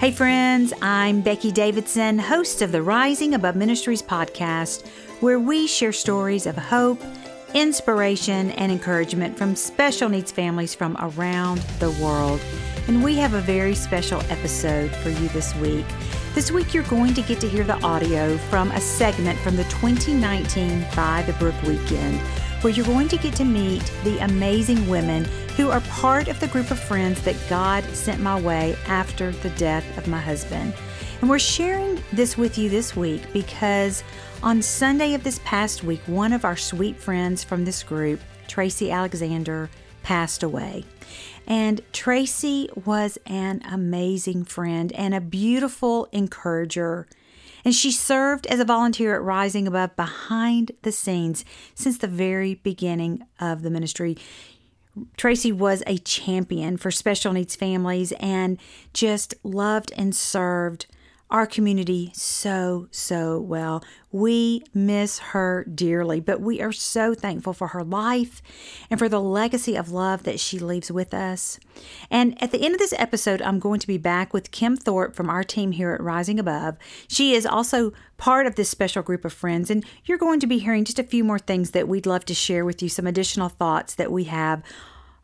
Hey, friends, I'm Becky Davidson, host of the Rising Above Ministries podcast, where we share stories of hope, inspiration, and encouragement from special needs families from around the world. And we have a very special episode for you this week. This week, you're going to get to hear the audio from a segment from the 2019 By the Brook weekend, where you're going to get to meet the amazing women who are part of the group of friends that God sent my way after the death of my husband. And we're sharing this with you this week because on Sunday of this past week, one of our sweet friends from this group, Tracy Alexander, passed away. And Tracy was an amazing friend and a beautiful encourager. And she served as a volunteer at Rising Above behind the scenes since the very beginning of the ministry. Tracy was a champion for special needs families and just loved and served our community so, so well. We miss her dearly, but we are so thankful for her life and for the legacy of love that she leaves with us. And at the end of this episode, I'm going to be back with Kim Thorpe from our team here at Rising Above. She is also part of this special group of friends, and you're going to be hearing just a few more things that we'd love to share with you, some additional thoughts that we have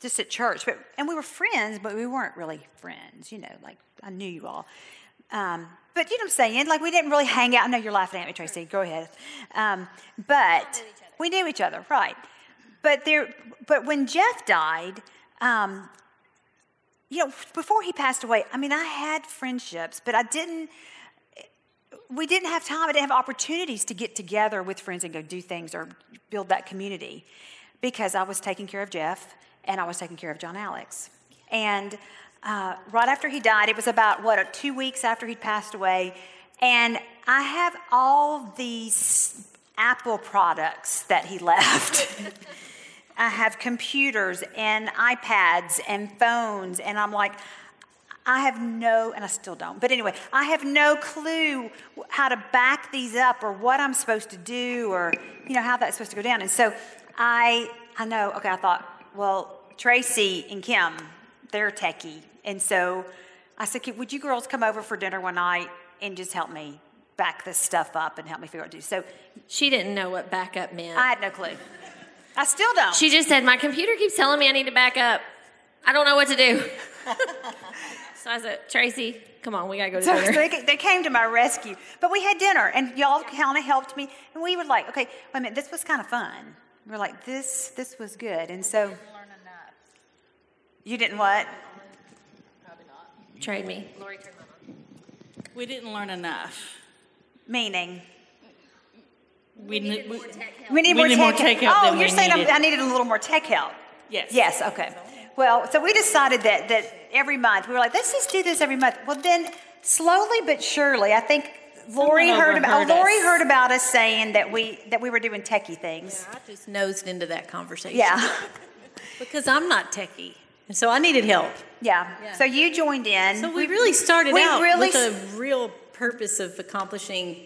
just at church, but and we were friends, but we weren't really friends, you know, like I knew you all. Um, but you know what I'm saying? Like we didn't really hang out. I know you're laughing at me, Tracy. Go ahead. Um, but we knew each other, right? But there, but when Jeff died, um, you know, before he passed away, I mean, I had friendships, but I didn't. We didn't have time. I didn't have opportunities to get together with friends and go do things or build that community because I was taking care of Jeff and I was taking care of John Alex. And uh, right after he died, it was about, what, two weeks after he'd passed away. And I have all these Apple products that he left. I have computers and iPads and phones, and I'm like, I have no, and I still don't, but anyway, I have no clue how to back these up or what I'm supposed to do or, you know, how that's supposed to go down. And so I, I know, okay, I thought, well, Tracy and Kim, they're techie. And so I said, would you girls come over for dinner one night and just help me back this stuff up and help me figure out what to do? So She didn't know what backup meant. I had no clue. I still don't. she just said, My computer keeps telling me I need to back up. I don't know what to do. so I said, Tracy, come on, we gotta go to So, dinner. so they, they came to my rescue. But we had dinner, and y'all kind of helped me. And we were like, okay, wait a minute, this was kind of fun. We were like, this, this was good. And so, you didn't what? Trade me. We didn't learn enough. Meaning, We, ne- we, we need We more need tech. more tech help oh, than you're we saying needed. I needed a little more tech help. yes. Yes, okay. Well, so we decided that that every month we were like, let's just do this every month. Well, then slowly but surely, I think Lori heard about overheard Lori us. heard about us saying that we that we were doing techie things. Yeah, I just nosed into that conversation. Yeah, Because I'm not techie. And so I needed help. yeah. Yeah. So you joined in. So we really started we out really with a real purpose of accomplishing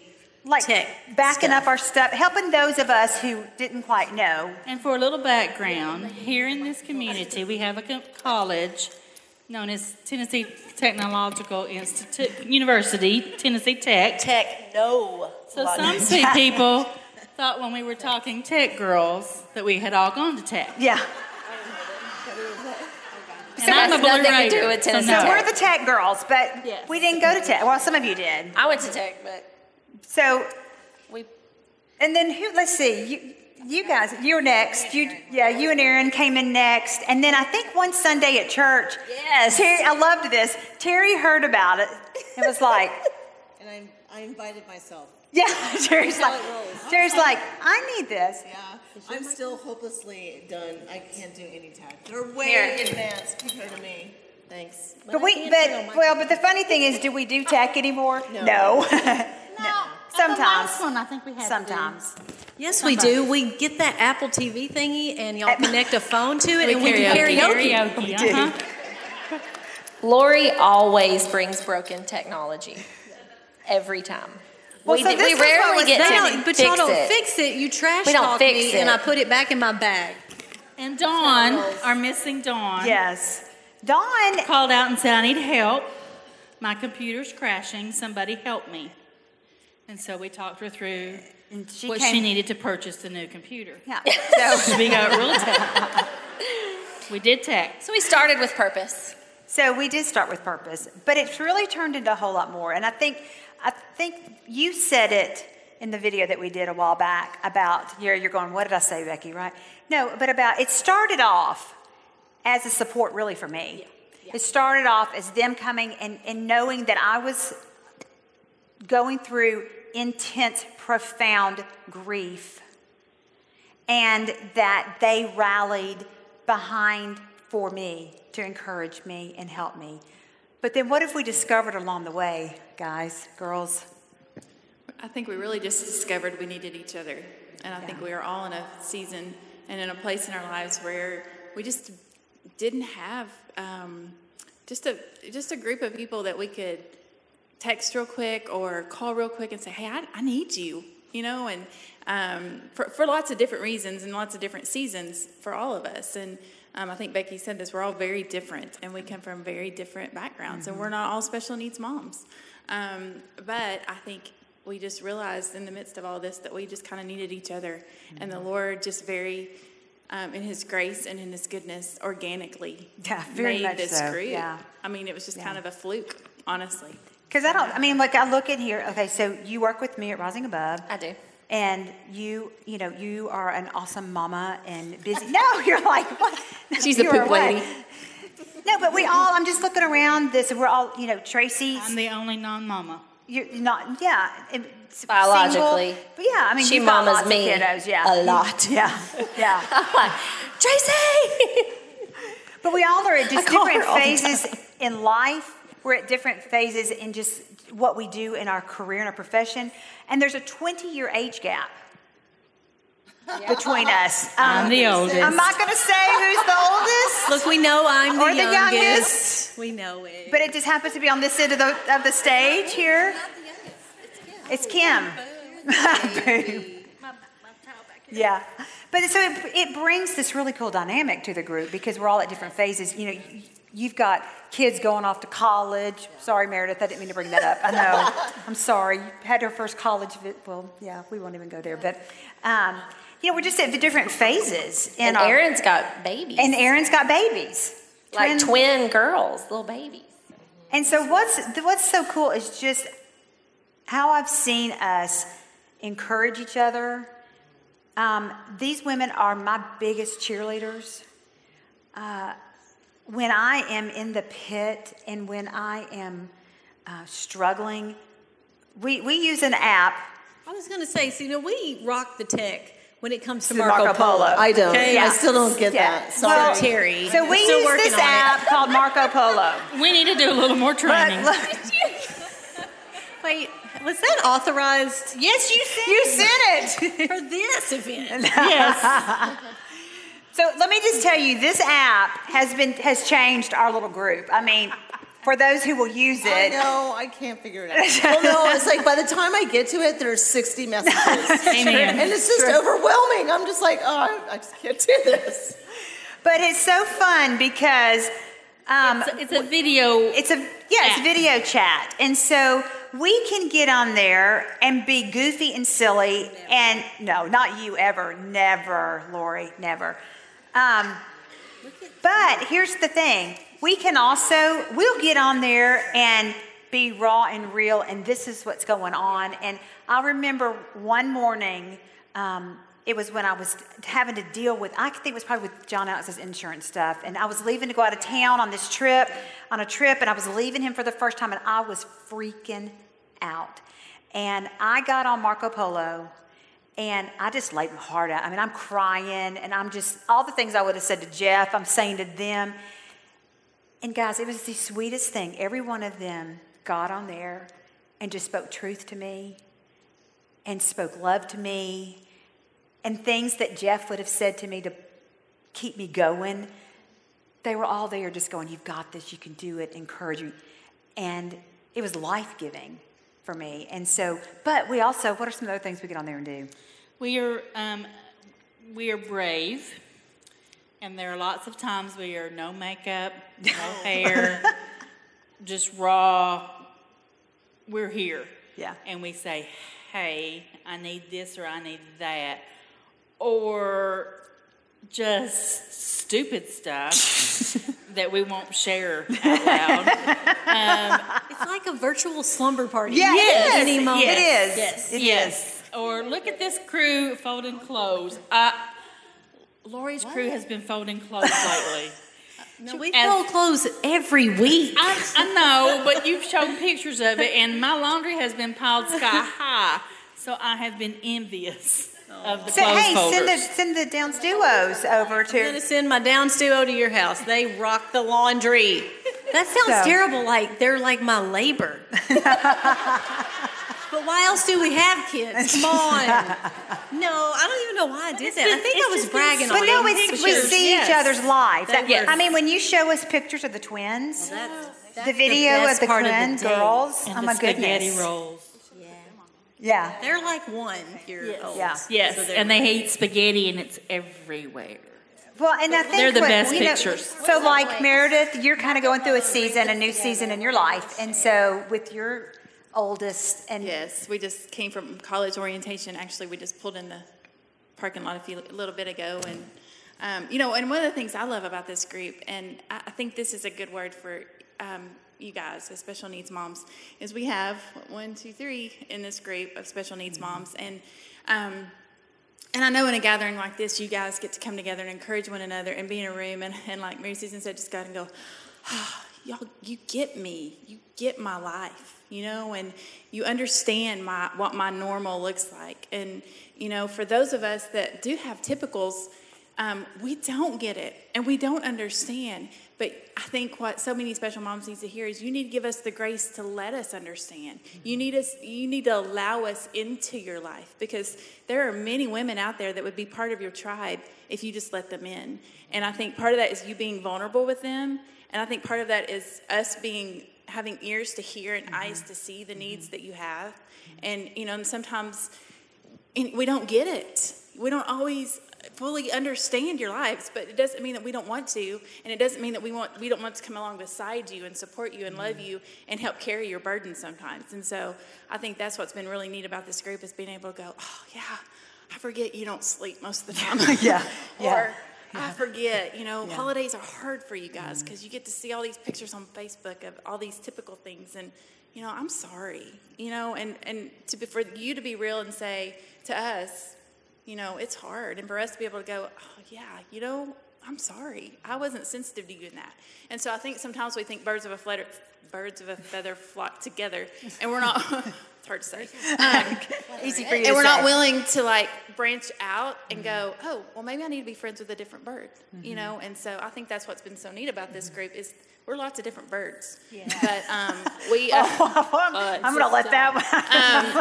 like tech backing stuff. up our stuff, helping those of us who didn't quite know. And for a little background, here in this community, we have a college known as Tennessee Technological Institute University, Tennessee Tech. tech. No. So some people thought when we were talking tech girls that we had all gone to tech. Yeah. And I'm a has nothing to do with so Tennessee no. So we're the tech girls, but Yes. we didn't go to tech. Well, some of you did. I went to tech, but So we And then who? Let's see. You, you guys, you're next. You, yeah, you and Aaron came in next. And then I think one Sunday at church. Yes. Terry, I loved this. Terry heard about it. It was like, And I, I invited myself. yeah. Terry's like. Terry's like, I need this. Yeah, I'm still hopelessly done. I can't do any tech. They're way Here. advanced compared to me. Thanks. But we, I can't feel but well, but the funny thing is, do we do tech anymore? No. No. The last Sometimes. one, I think we had to do. Sometimes. Yes, we do. We get that Apple TV thingy, and y'all connect a phone to it, and we do karaoke. karaoke. Karaoke, uh-huh. Lori always brings broken technology. Every time. Well, we, so this we rarely get done. to No, but fix y'all don't it. fix it. You trash talk fix me, and. I put it back in my bag. And Dawn, our missing Dawn, Yes. Dawn, called out and said, I need help. My computer's crashing. Somebody help me. And so we talked her through and she what came. she needed to purchase the new computer. Yeah. So, So we got real tech. We did tech. So we started with purpose. so we did start with purpose, but it's really turned into a whole lot more. And I think, I think you said it in the video that we did a while back about you're, you're going, what did I say, Becky? Right? No, but about it started off as a support really for me. Yeah. It started off as them coming and, and knowing that I was going through intense, profound grief, and that they rallied behind for me to encourage me and help me. But then what have we discovered along the way, guys, girls? I think we really just discovered we needed each other. And I think we are all in a season and in a place in our lives where we just didn't have um, just a just a group of people that we could text real quick or call real quick and say, "Hey, I, I need you," you know, and um, for for lots of different reasons and lots of different seasons for all of us. And um, I think Becky said this: we're all very different, and we come from very different backgrounds, and we're not all special needs moms. Um, but I think we just realized in the midst of all this that we just kind of needed each other, and the Lord just very. Um, in His grace and in His goodness, organically Yeah, very made this so, group. yeah. I mean, it was just kind of a fluke, honestly. Because I don't, I mean, like I look in here, okay, so you work with me at Rising Above. I do. And you, you know, you are an awesome mama and busy. No, you're like, what? She's a You are poop lady. No, but we all, I'm just looking around this, and we're all, you know, Tracy's, I'm the only non-mama. you're not, yeah. Biologically. single, but yeah, I mean, She you've got mamas lots me of kiddos, yeah. a lot. Yeah, yeah. Like, Tracy! But we all are at just different phases in life. We're at different phases in just what we do in our career and our profession. And there's a 20 year age gap between us. I'm Um, the oldest. I'm not going to say who's the oldest, Look, we know I'm the, Or the youngest. youngest. We know it. but it just happens to be on this end of the, of the stage here. It's Kim. Yeah. But so it, it brings this really cool dynamic to the group because we're all at different phases. You know, you've got kids going off to college. Sorry, Meredith, I didn't mean to bring that up. I know. I'm sorry. You had her first college. Well, yeah, we won't even go there. But, um, you know, we're just at the different phases. And our, Aaron's got babies. and Aaron's got babies. like Twin- twin girls, little babies. And so what's what's so cool is just how I've seen us encourage each other. Um, these women are my biggest cheerleaders. Uh, when I am in the pit and when I am uh, struggling, we, we use an app. I was going to say, so, you know, we rock the tech when it comes to The Marco, Marco Polo. I don't. Okay, I still don't get Yeah. that. Sorry. Well, Terry. So we Still use this on it. app called Marco Polo. We need to do a little more Look, training. look. Wait, was that authorized Yes, you sent You sent it. for this event? yes. So let me just tell you, this app has been has changed our little group. I mean, for those who will use it. I it, know, I can't figure it out. well, no, it's like by the time I get to it, there's 60 messages. Amen. And it's just overwhelming. I'm just like, oh, I, I just can't do this. but it's so fun because um, It's a- It's a video. it's a yeah, it's App. video chat, and so we can get on there and be goofy and silly. And no, not you ever, never, Lori, never. Um, but here's the thing: we can also we'll get on there and be raw and real, and this is what's going on. And I remember one morning. Um, it was when I was having to deal with, I think it was probably with John Alex's insurance stuff. And I was leaving to go out of town on this trip, on a trip, and I was leaving him for the first time, and I was freaking out. And I got on Marco Polo, and I just laid my heart out. I mean, I'm crying, and I'm just, all the things I would have said to Jeff, I'm saying to them. And guys, it was the sweetest thing. Every one of them got on there and just spoke truth to me and spoke love to me and things that Jeff would have said to me to keep me going. They were all there just going, You've got this, you can do it, encouraging. And it was life giving for me. And so, but we also, what are some other things we get on there and do? We are um, we are brave, and there are lots of times we are no makeup, no hair, just raw. We're here. Yeah. And we say, "Hey, I need this or I need that," or just stupid stuff that we won't share out loud. It's like a virtual slumber party. Yeah, Yes, it is. Any. It is. Yes, It yes. Or look at this crew folding clothes. Uh, Lori's crew has been folding clothes lately. No, we And- fold clothes every week. I, I know, but you've shown pictures of it, and my laundry has been piled sky high, so I have been envious of the So, clothes hey, folders. send the, send the Downs duos over I'm going to. to send my down duo to your house. They rock the laundry. That sounds So- terrible. Like they're like my labor. but why else do we have kids? Come on. No, I don't even know why I did that. I think I was just been bragging on But no, you. it's, we pictures, see each other's lives. That That- I mean, when you show us pictures of the twins, That's, that's the video of the part twin of the girls, and oh the my spaghetti goodness. rolls. Yeah. Yeah. They're like one year old. Yeah. Yes, So and they eat spaghetti, and it's everywhere. Well, and I think They're the what- best you know, pictures. So, like Meredith, you're kind of going through a season, a new season in your life, and so with your oldest, and Yes, we just came from college orientation. Actually, we just pulled in the parking lot a, few, a little bit ago, and um, you know, and one of the things I love about this group, and I, I think this is a good word for um, you guys, as special needs moms, is we have one, two, three in this group of special needs moms, and. Um, and I know in a gathering like this, you guys get to come together and encourage one another and be in a room and, and like Mary Susan said, just go and go, "Ah, y'all, you get me. You get my life, you know, and you understand my what my normal looks like. And, you know, for those of us that do have typicals, um, we don't get it and we don't understand. But I think what so many special moms need to hear is you need to give us the grace to let us understand. You mm-hmm. need us you need to allow us into your life because there are many women out there that would be part of your tribe if you just let them in. And I think part of that is you being vulnerable with them. And I think part of that is us being having ears to hear and mm-hmm. eyes to see the needs mm-hmm. that you have. And you know, and sometimes and we don't get it. We don't always fully understand your lives, but it doesn't mean that we don't want to, and it doesn't mean that we want we don't want to come along beside you and support you and love mm-hmm. you and help carry your burden sometimes. And so I think that's what's been really neat about this group is being able to go, oh yeah, I forget you don't sleep most of the time. Yeah, yeah. or I forget, you know, holidays are hard for you guys mm-hmm. because you get to see all these pictures on Facebook of all these typical things, and you know, I'm sorry, you know, and and to be, for you to be real and say to us, you know, it's hard, and for us to be able to go, oh yeah, you know, I'm sorry, I wasn't sensitive to you in that, and so I think sometimes we think birds of a feather, birds of a feather flock together, and we're not. it's hard to say. Um, easy for you and we're say. not willing to like branch out and go mm-hmm. oh well maybe i need to be friends with a different bird you mm-hmm. know and so i think that's what's been so neat about this mm-hmm. group is we're lots of different birds but um, we uh, I'm going to let that one.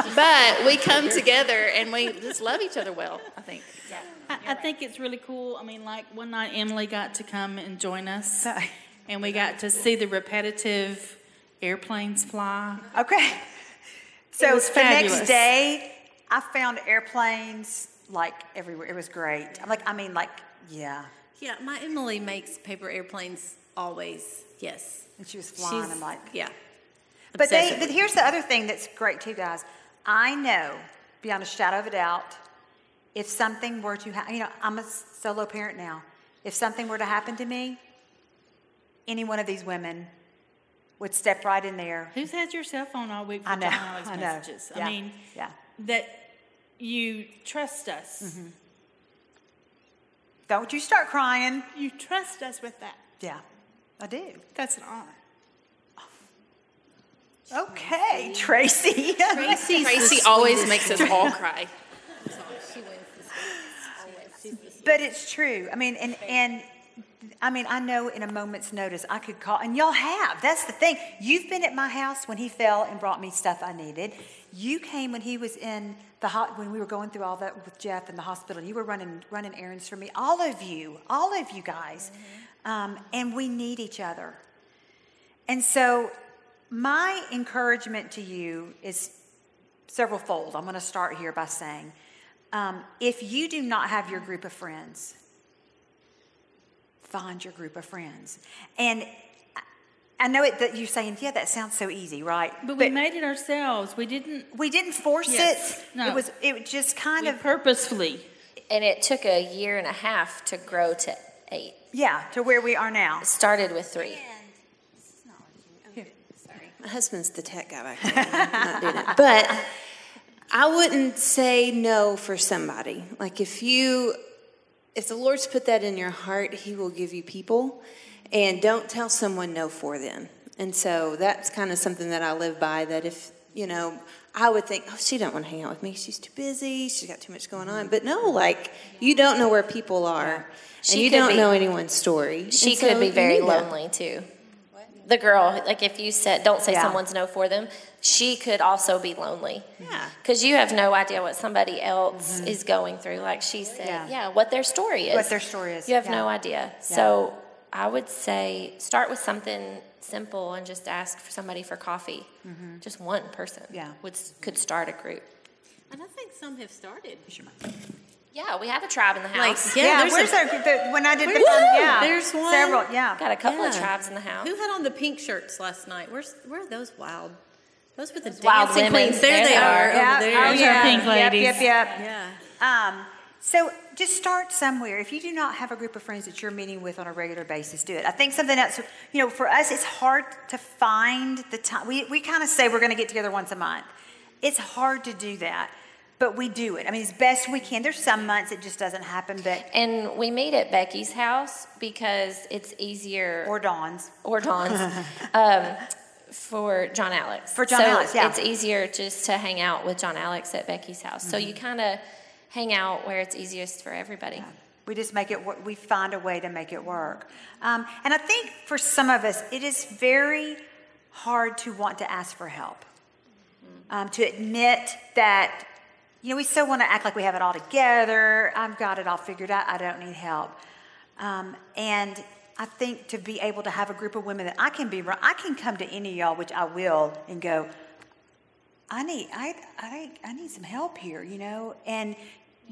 um, but we come together and we just love each other well i think I, I think it's really cool. I mean, like one night Emily got to come and join us, and we got to see the repetitive airplanes fly. Okay. So was the next day, I found airplanes like everywhere. It was great. I'm like, I mean, like, yeah. Yeah, my Emily makes paper airplanes always. Yes. And she was flying. She's I'm like, yeah. But they, but here's the other thing that's great too, guys. I know beyond a shadow of a doubt, if something were to happen, you know, I'm a solo parent now. If something were to happen to me, any one of these women would step right in there. Who's had your cell phone all week for I know. all these I know. Yeah, I mean, yeah. that you trust us. Mm-hmm. Don't you start crying. You trust us with that. Yeah, I do. That's an honor. Oh. Okay, Tracy. Tracy's tracy always makes us all cry But it's true. I mean, and and I mean, I know in a moment's notice I could call, and y'all have. That's the thing. You've been at my house when he fell and brought me stuff I needed. You came when he was in the hot when we were going through all that with Jeff in the hospital. You were running running errands for me. All of you, all of you guys, um, and we need each other. And so, my encouragement to you is several fold. I'm going to start here by saying, um, if you do not have your group of friends find your group of friends. And I- I know it, that you're saying, yeah, that sounds so easy, right? But we made it ourselves. We didn't we didn't force Yes. it. No. It was it just kind we of purposefully. And it took a year and a half to grow to eight. yeah to where we are now. It started with three. Sorry, My husband's the tech guy back there. I'm not doing it. But I wouldn't say no for somebody. Like if you, if the Lord's put that in your heart, He will give you people, and don't tell someone no for them. And so that's kind of something that I live by. That if you know, I would think, oh, she don't want to hang out with me. She's too busy. She's got too much going on. But no, like you don't know where people are, and She you don't be- know anyone's story. She And could be very need that. lonely too. The girl, like if you said, don't say Yeah. someone's no for them, she could also be lonely. Yeah. Because you have no idea what somebody else is going through. Like she said, Mm-hmm. Yeah. yeah, what their story is. What their story is, You have yeah. no idea. So I would say start with something simple and just ask for somebody for coffee. Just one person Mm-hmm. Yeah. would, could start a group. And I think some have started. Yeah, we have a tribe in the Like, house. yeah, Yeah, where's a, our, the, when I did the Where's- fun, yeah, There's one. several, yeah. Got a couple of tribes in the house. who had on the pink shirts last night? Where's where are those wild? Those were the wild dancing women. queens. There, There they they are, are. Yeah, over there. oh, Those are yeah. pink Yep, ladies. Yep, yep, Yeah. Um, so just start somewhere. If you do not have a group of friends that you're meeting with on a regular basis, do it. I think something else, you know, for us, it's hard to find the time. We, we kind of say we're going to get together once a month. It's hard to do that, but we do it. I mean, as best we can. There's some months it just doesn't happen, but, And we meet at Becky's house because it's easier, or Dawn's. or Dawn's, um, for John Alex. For John so Alex, yeah. It's easier just to hang out with John Alex at Becky's house. So Mm-hmm. you kind of hang out where it's easiest for everybody. We just make it, we find a way to make it work. Um, and I think for some of us, it is very hard to want to ask for help, um, to admit that, you know, we still want to act like we have it all together. I've got it all figured out. I don't need help. Um, and I think to be able to have a group of women that I can be, I can come to any of y'all, which I will, and go, I need I, I I need some help here, you know. And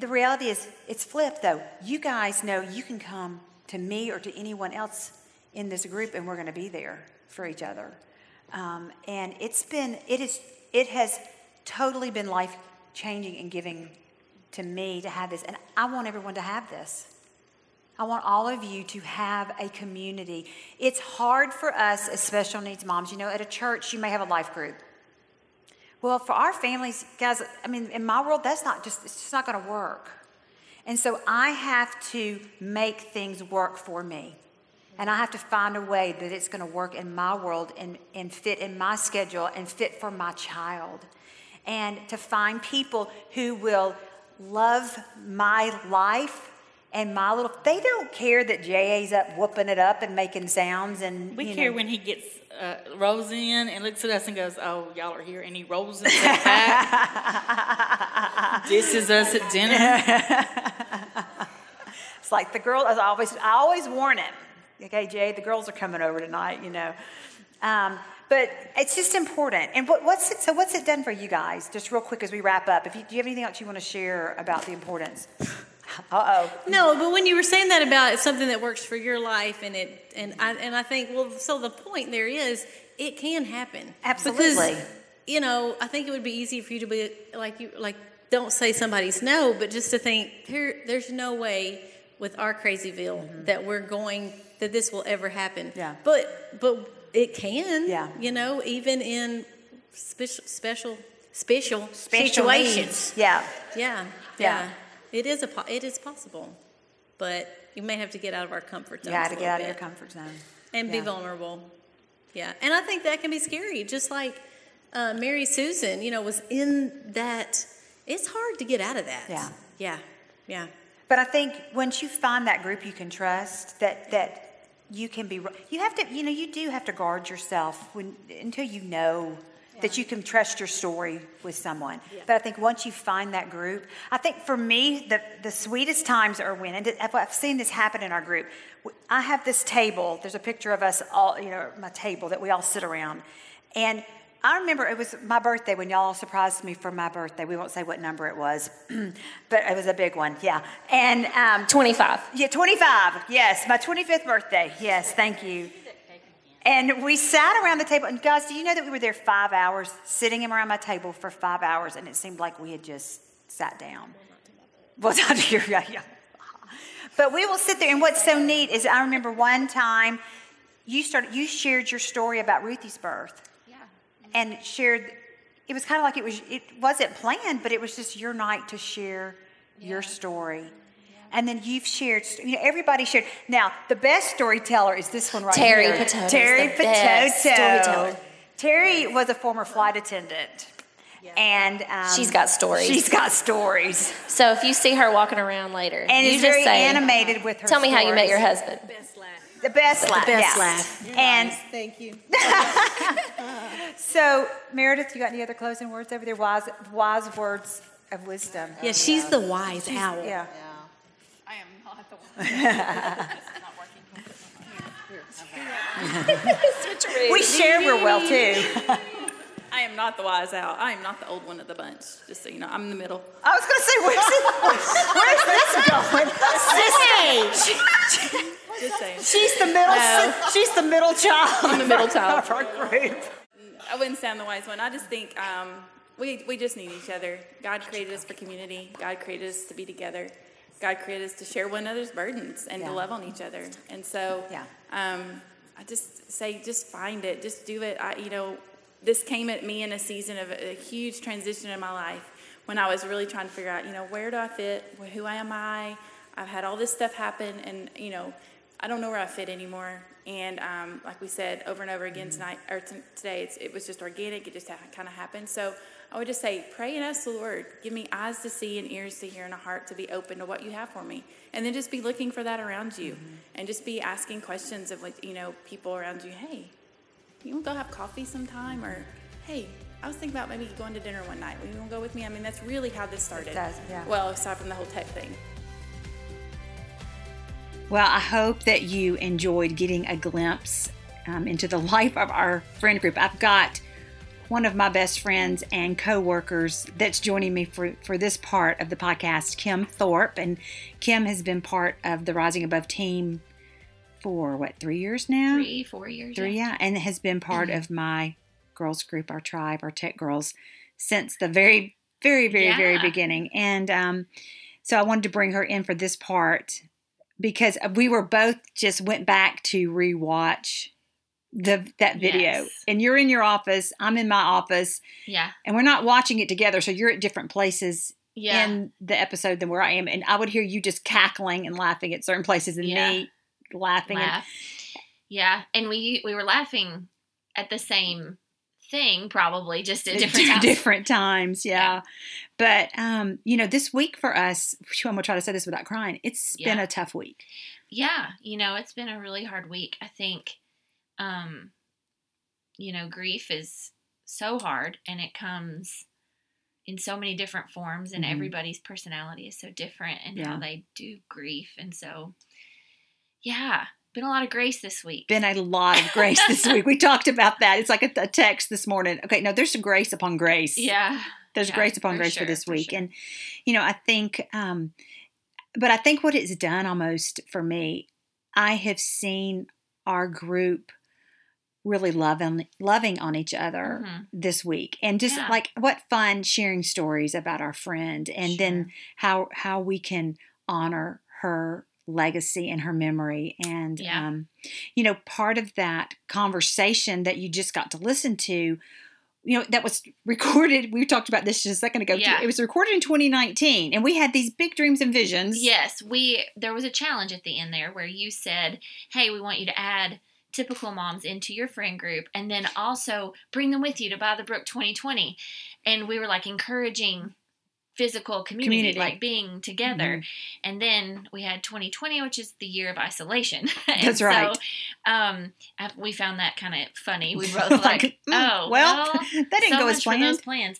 the reality is, it's flipped though. You guys know you can come to me or to anyone else in this group, and we're going to be there for each other. Um, and it's been it is it has totally been life changing and giving to me to have this, and I want everyone to have this. I want all of you to have a community. It's hard for us as special needs moms. You know, at a church, you may have a life group. Well, for our families, guys, I mean, in my world, that's not just, it's just not going to work. And so I have to make things work for me. And I have to find a way that it's going to work in my world and, and fit in my schedule and fit for my child. And to find people who will love my life and my little, they don't care that JA's up whooping it up and making sounds and, We care know, when he gets uh, rolls in and looks at us and goes, "Oh, y'all are here," and he rolls in back. this is us at dinner. It's like the girl. I always, I always warn him. Okay, Jay, the girls are coming over tonight. You know, um, but it's just important. And what, what's it? So, what's it done for you guys? Just real quick as we wrap up. If you, do you have anything else you want to share about the importance? Uh oh. No, but when you were saying that about it's something that works for your life, and it, and I, and I think, well, so the point there is, it can happen. Absolutely. Because, you know, I think it would be easy for you to be like you, like, don't say somebody's no, but just to think, there, there's no way with our crazyville that we're going that this will ever happen. Mm-hmm. Yeah. But, but it can. Yeah. You know, even in special, special, special, Special situations. Yeah. Yeah, Yeah. yeah. It is a po- it is possible, but you may have to get out of our comfort zone. You got to get out of your comfort zone. and Yeah. be vulnerable. Yeah, and I think that can be scary. Just like uh, Mary Susan, you know, was in that. It's hard to get out of that. Yeah. yeah, yeah. But I think once you find that group you can trust, that that you can be. You have to. You know, you do have to guard yourself when until you know that you can trust your story with someone. But I think once you find that group, I think for me the the sweetest times are when, and I've seen this happen in our group. I have this table. There's a picture of us all. You know, my table that we all sit around, and I remember it was my birthday when y'all surprised me for my birthday. We won't say what number it was, but it was a big one. Yeah. And um, 25. Yeah, 25. Yes, my 25th birthday. Yes, thank you. And we sat around the table. And guys, do you know that we were there five hours, sitting around my table for five hours, and it seemed like we had just sat down. Well, not here. Yeah, yeah. But we will sit there, and what's so neat is I remember one time you started, you shared your story about Ruthie's birth Yeah. and shared it was kind of like it was it wasn't planned but it was just your night to share your story and then you've shared you know everybody shared now the best storyteller is this one right Terry here Patoto is terry the storyteller. Terry was a former flight attendant and um, She's got stories. she's got stories So if you see her walking around later, and you is just very say, animated with her Tell me how you met your stories. husband. the best laugh The best yeah. laugh. and Thank you. so meredith you got any other closing words over there wise wise words of wisdom Yeah, she's the wise owl. yeah I We share real well too. I am not the wise owl. I am not the old one of the bunch. Just so you know, I'm in the middle. I was going to say, where's, where's this going? Just saying. She's the middle. No. She's the middle child. I'm the middle child. of our group. I wouldn't say I'm the wise one. I just think um, we, we just need each other. God created us for community. God created us to be together. God created us to share one another's burdens and Yeah. to love on each other. And so Yeah. um, I just say, just find it. Just do it. I, you know, this came at me in a season of a, a huge transition in my life when I was really trying to figure out, you know, where do I fit? Who am I? I've had all this stuff happen, and you know, I don't know where I fit anymore. And um, like we said over and over again tonight or t- today, it's, it was just organic. It just ha- kind of happened. So I would just say, pray and ask the Lord, give me eyes to see and ears to hear and a heart to be open to what you have for me. And then just be looking for that around you, and just be asking questions of like you know people around you. Hey, you want to go have coffee sometime? Or, hey, I was thinking about maybe going to dinner one night. Will you want to go with me? I mean, that's really how this started. does, yeah. Well, aside from the whole tech thing. Well, I hope that you enjoyed getting a glimpse um, into the life of our friend group. I've got one of my best friends and coworkers that's joining me for, for this part of the podcast, Kim Thorpe. And Kim has been part of the Rising Above team for what, three years now? Three, four years. Three, yeah, and has been part of my girls group, our tribe, our tech girls, since the very, very, very, very beginning. And um, so I wanted to bring her in for this part because we were both just went back to rewatch the that video. Yes. And you're in your office, I'm in my office, Yeah. and we're not watching it together. So you're at different places Yeah. in the episode than where I am, and I would hear you just cackling and laughing at certain places, and Yeah. me laughing. And. Yeah, and we we were laughing at the same thing, probably just at different times. different times yeah. Yeah. but um you know this week for us i'm gonna try to say this without crying It's been a tough week Yeah, you know, it's been a really hard week. I think, um, you know, grief is so hard, and it comes in so many different forms, and Mhm. everybody's personality is so different, and Yeah. how they do grief, and so, yeah, been a lot of grace this week. been a lot of grace this week we talked about that it's like a, a text this morning okay no there's some grace upon grace yeah, there's yeah, grace upon for grace for sure, this for week sure. and you know i think um but i think what it's done almost for me i have seen our group really loving loving on each other Mhm. this week and just Yeah. like what fun sharing stories about our friend and then how how we can honor her legacy and her memory and Yeah. um you know part of that conversation that you just got to listen to you know that was recorded we talked about this just a second ago. Yeah. it was recorded in 2019 and we had these big dreams and visions Yes, we there was a challenge at the end there where you said, "Hey, we want you to add typical moms into your friend group and then also bring them with you to By the Brook 2020." And we were like encouraging physical community, Community. like being together. Mhm. And then we had 2020, which is the year of isolation. That's right. So, um, I- we found that kind of funny. We both Like, like, mm, oh, well, well, that didn't so go as for those planned. plans.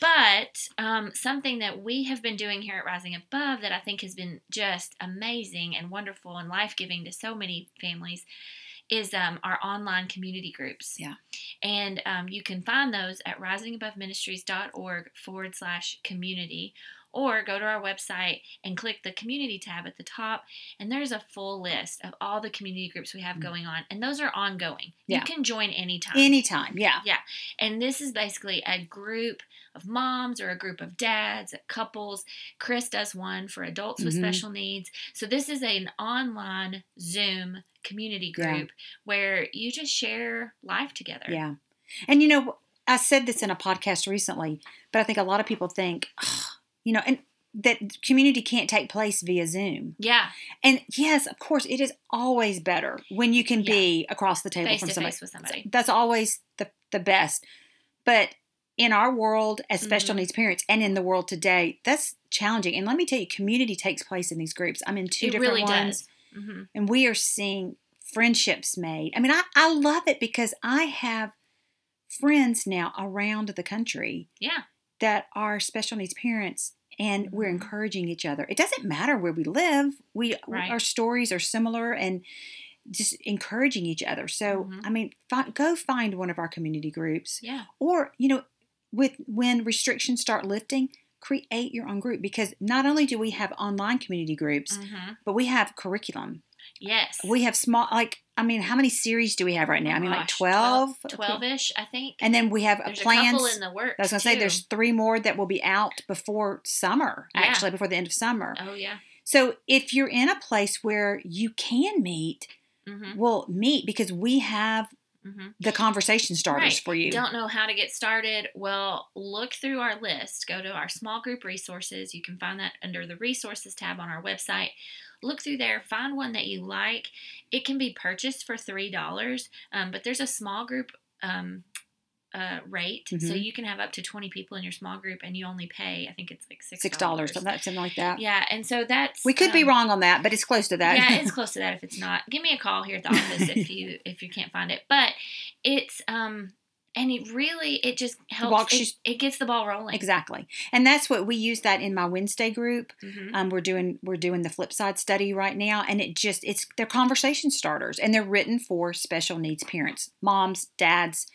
But um, something that we have been doing here at Rising Above that I think has been just amazing and wonderful and life giving to so many families is um, our online community groups. Yeah. And um, you can find those at risingaboveministries.org forward slash community. Or go to our website and click the community tab at the top, and there's a full list of all the community groups we have going on, and those are ongoing. Mm. Yeah. You can join anytime. Anytime, yeah. Yeah. And this is basically a group of moms or a group of dads, couples. Chris does one for adults with Mhm. special needs. So this is an online Zoom community Yeah. group where you just share life together. Yeah. And you know, I said this in a podcast recently, but I think a lot of people think, you know, and that community can't take place via Zoom. Yeah. And yes, of course, it is always better when you can be across the table Face from somebody. face with somebody. That's always the, the best. But in our world as special Mhm. needs parents and in the world today, that's challenging. And let me tell you, community takes place in these groups. I'm in two It different really ones does. hmm and we are seeing friendships made. I mean, I, I love it because I have friends now around the country Yeah. That are special needs parents and we're Mhm. encouraging each other. It doesn't matter where we live. We Right. our stories are similar and just encouraging each other. So, Mhm. I mean, go find one of our community groups Yeah. or, you know, with when restrictions start lifting, create your own group because not only do we have online community groups, hmm but we have curriculum. Yes. We have small, like, I mean, how many series do we have right now? I mean, like Gosh, 12? 12 ish, I think. And then we have There's a couple in the works. I was going to say, there's three more that will be out before summer, Yeah. actually, before the end of summer. Oh, yeah. So if you're in a place where you can meet, hmm well, meet because we have hmm the conversation starters Right. for you. Don't know how to get started? Well, look through our list. Go to our small group resources. You can find that under the resources tab on our website. Look through there, find one that you like. It can be purchased for $3, um, but there's a small group um, uh, rate. So Mhm. you can have up to 20 people in your small group and you only pay, I think it's like $6. Six dollars, something something like that. Yeah, and so that's. We could be um, wrong on that, but it's close to that. yeah, it's close to that. If it's not, give me a call here at the office if you if you can't find it. But it's um, and it really it just helps. It, it gets the ball rolling. exactly, and that's what we use that in my Wednesday group. Mhm. Um, we're doing we're doing the flip side study right now, and it just it's they're conversation starters, and they're written for special needs parents, moms, dads.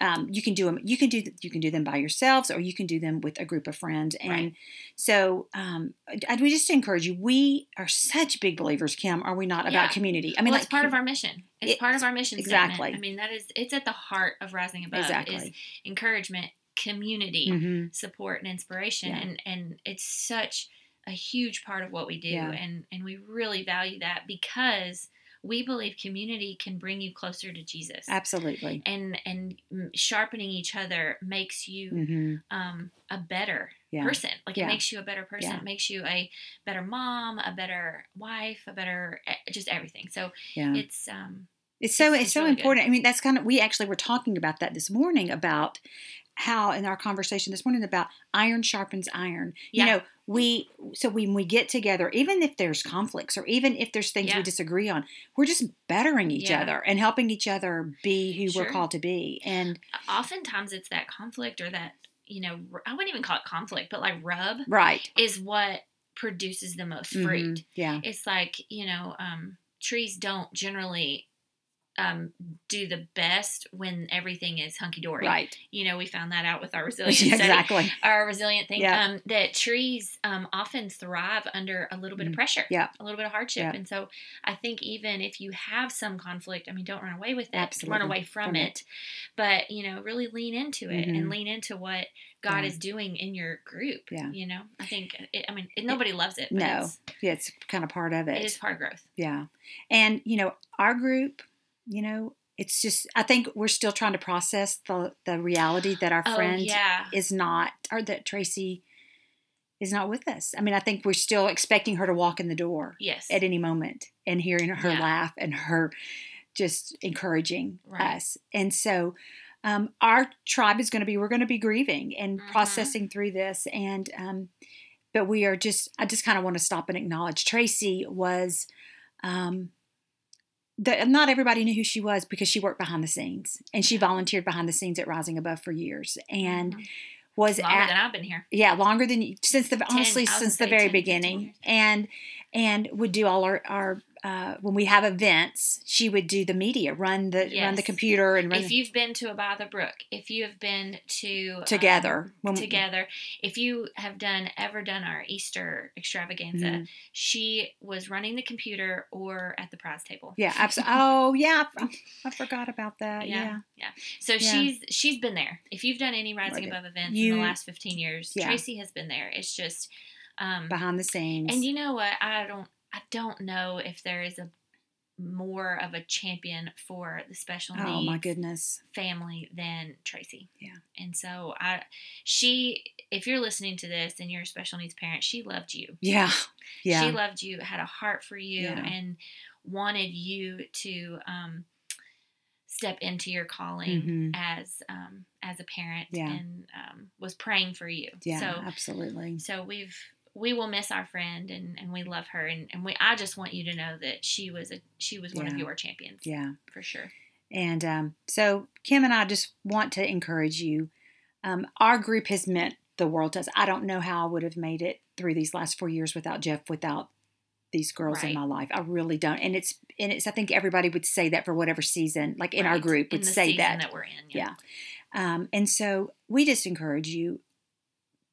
Um, you can do them. You can do you can do them by yourselves, or you can do them with a group of friends. And Right. so, um, I, we just encourage you. We are such big believers, Kim. Are we not about Yeah. community? I mean, well, it's part of our mission. It's It- part of our mission. exactly. Statement. I mean, that is it's at the heart of rising above. Is Exactly. encouragement, community, Mhm. support, and inspiration, Yeah. and and it's such a huge part of what we do, Yeah. and and we really value that because we believe community can bring you closer to Jesus. absolutely. and and mm, sharpening each other makes you hmm um, a better Yeah. person. Like Yeah. it makes you a better person. Yeah. It makes you a better mom, a better wife, a better eh, just everything. So Yeah. it's um It's so It's- it's, so really good. important. I mean, that's kind of we actually were talking about that this morning about how in our conversation this morning about iron sharpens iron. Yeah. You know, we so when we get together, even if there's conflicts or even if there's things Yeah. we disagree on, we're just bettering each Yeah. other and helping each other be who Sure. we're called to be. And oftentimes it's that conflict or that you know I wouldn't even call it conflict, but like rub right. is what produces the most fruit. Mhm. Yeah. It's like you know um, trees don't generally. Um, do the best when everything is hunky dory. Right. You know, we found that out with our resilience Yeah, study. exactly. our resilient thing Yeah. um, that trees um, often thrive under a little bit of Mm. pressure Yeah. a little bit of hardship Yeah. and so i think even if you have some conflict i mean don't run away with it Absolutely. run away from, From it. but you know really lean into it Mhm. and lean into what god Yeah. is doing in your group Yeah. you know i think it, i mean it, nobody loves it but No. it's, Yeah, it's kind of part of it. it is part of growth Yeah. And, you know, our group, you know, it's just, I think we're still trying to process the, the reality that our oh friend yeah is not, or that Tracy is not with us. I mean, I think we're still expecting her to walk in the door yes at any moment and hearing her Yeah. laugh and her just encouraging Right. us. And so, um, our tribe is going to be we're going to be grieving and Mhm. processing through this and um, but we are just i just kind of want to stop and acknowledge tracy was um, the, not everybody knew who she was because she worked behind the scenes and she volunteered behind the scenes at rising above for years and Mhm. was Longer at, than I've been here. yeah longer than you- since the honestly since the very 10, beginning and and would do all our our uh, when we have events she would do the media run the run the computer and run If you've been to a by the brook, if you have been to um, together we- together, if you have done ever done our Easter extravaganza, Mhm. she was running the computer or at the prize table. Yeah, absolutely. Oh, yeah. I, I forgot about that. Yeah, Yeah. So Yeah. she's she's been there. If you've done any Rising Right. Above events You- in the last fifteen years, Yeah. Tracy has been there. It's just um, Behind the scenes. and you know what? I don't I don't know if there is a more of a champion for the special needs oh, my goodness. family than Tracy. Yeah. And so I she if you're listening to this and you're a special needs parent, she loved you. Yeah. Yeah. She loved you, had a heart for you Yeah. and wanted you to um step into your calling Mhm. as um as a parent Yeah. and um was praying for you. yeah, So absolutely. so we've we will miss our friend and, and we love her and, and we I just want you to know that she was a she was one of your champions. Yeah. For sure. And um, so Kim and I just want to encourage you. Um, our group has meant the world to us. I don't know how I would have made it through these last four years without Jeff, without these girls in my life. I really don't. And it's and it's I think everybody would say that for whatever season, like in our Right. group In would say season that. we're in. Yeah. Um, and so we just encourage you.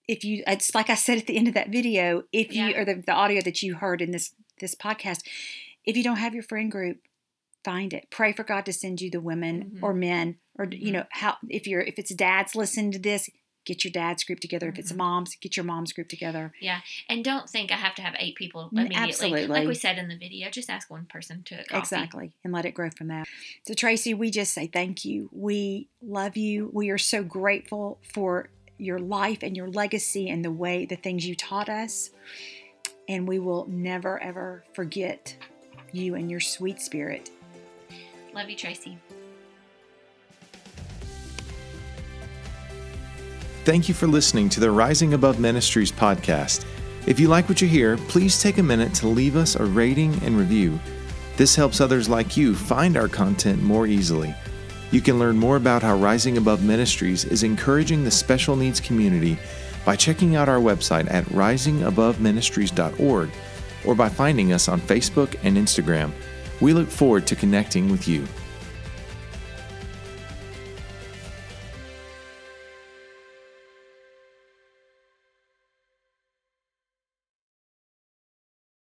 If you, it's like I said at the end of that video, if you or the, the audio that you heard in this this podcast, if you don't have your friend group, find it. Pray for God to send you the women Mhm. or men or you Mhm. know how if you're if it's dads listen to this, get your dad's group together. If it's Mhm. moms, get your mom's group together. Yeah, and don't think I have to have eight people immediately. absolutely. Like we said in the video, just ask one person to. Exactly. And let it grow from that. So, Tracy, we just say thank you. We love you. We are so grateful for your life and your legacy and the way, the things you taught us. And we will never, ever forget you and your sweet spirit. Love you, Tracy. Thank you for listening to the Rising Above Ministries podcast. If you like what you hear, please take a minute to leave us a rating and review. This helps others like you find our content more easily. You can learn more about how Rising Above Ministries is encouraging the special needs community by checking out our website at risingaboveministries.org or by finding us on Facebook and Instagram. We look forward to connecting with you.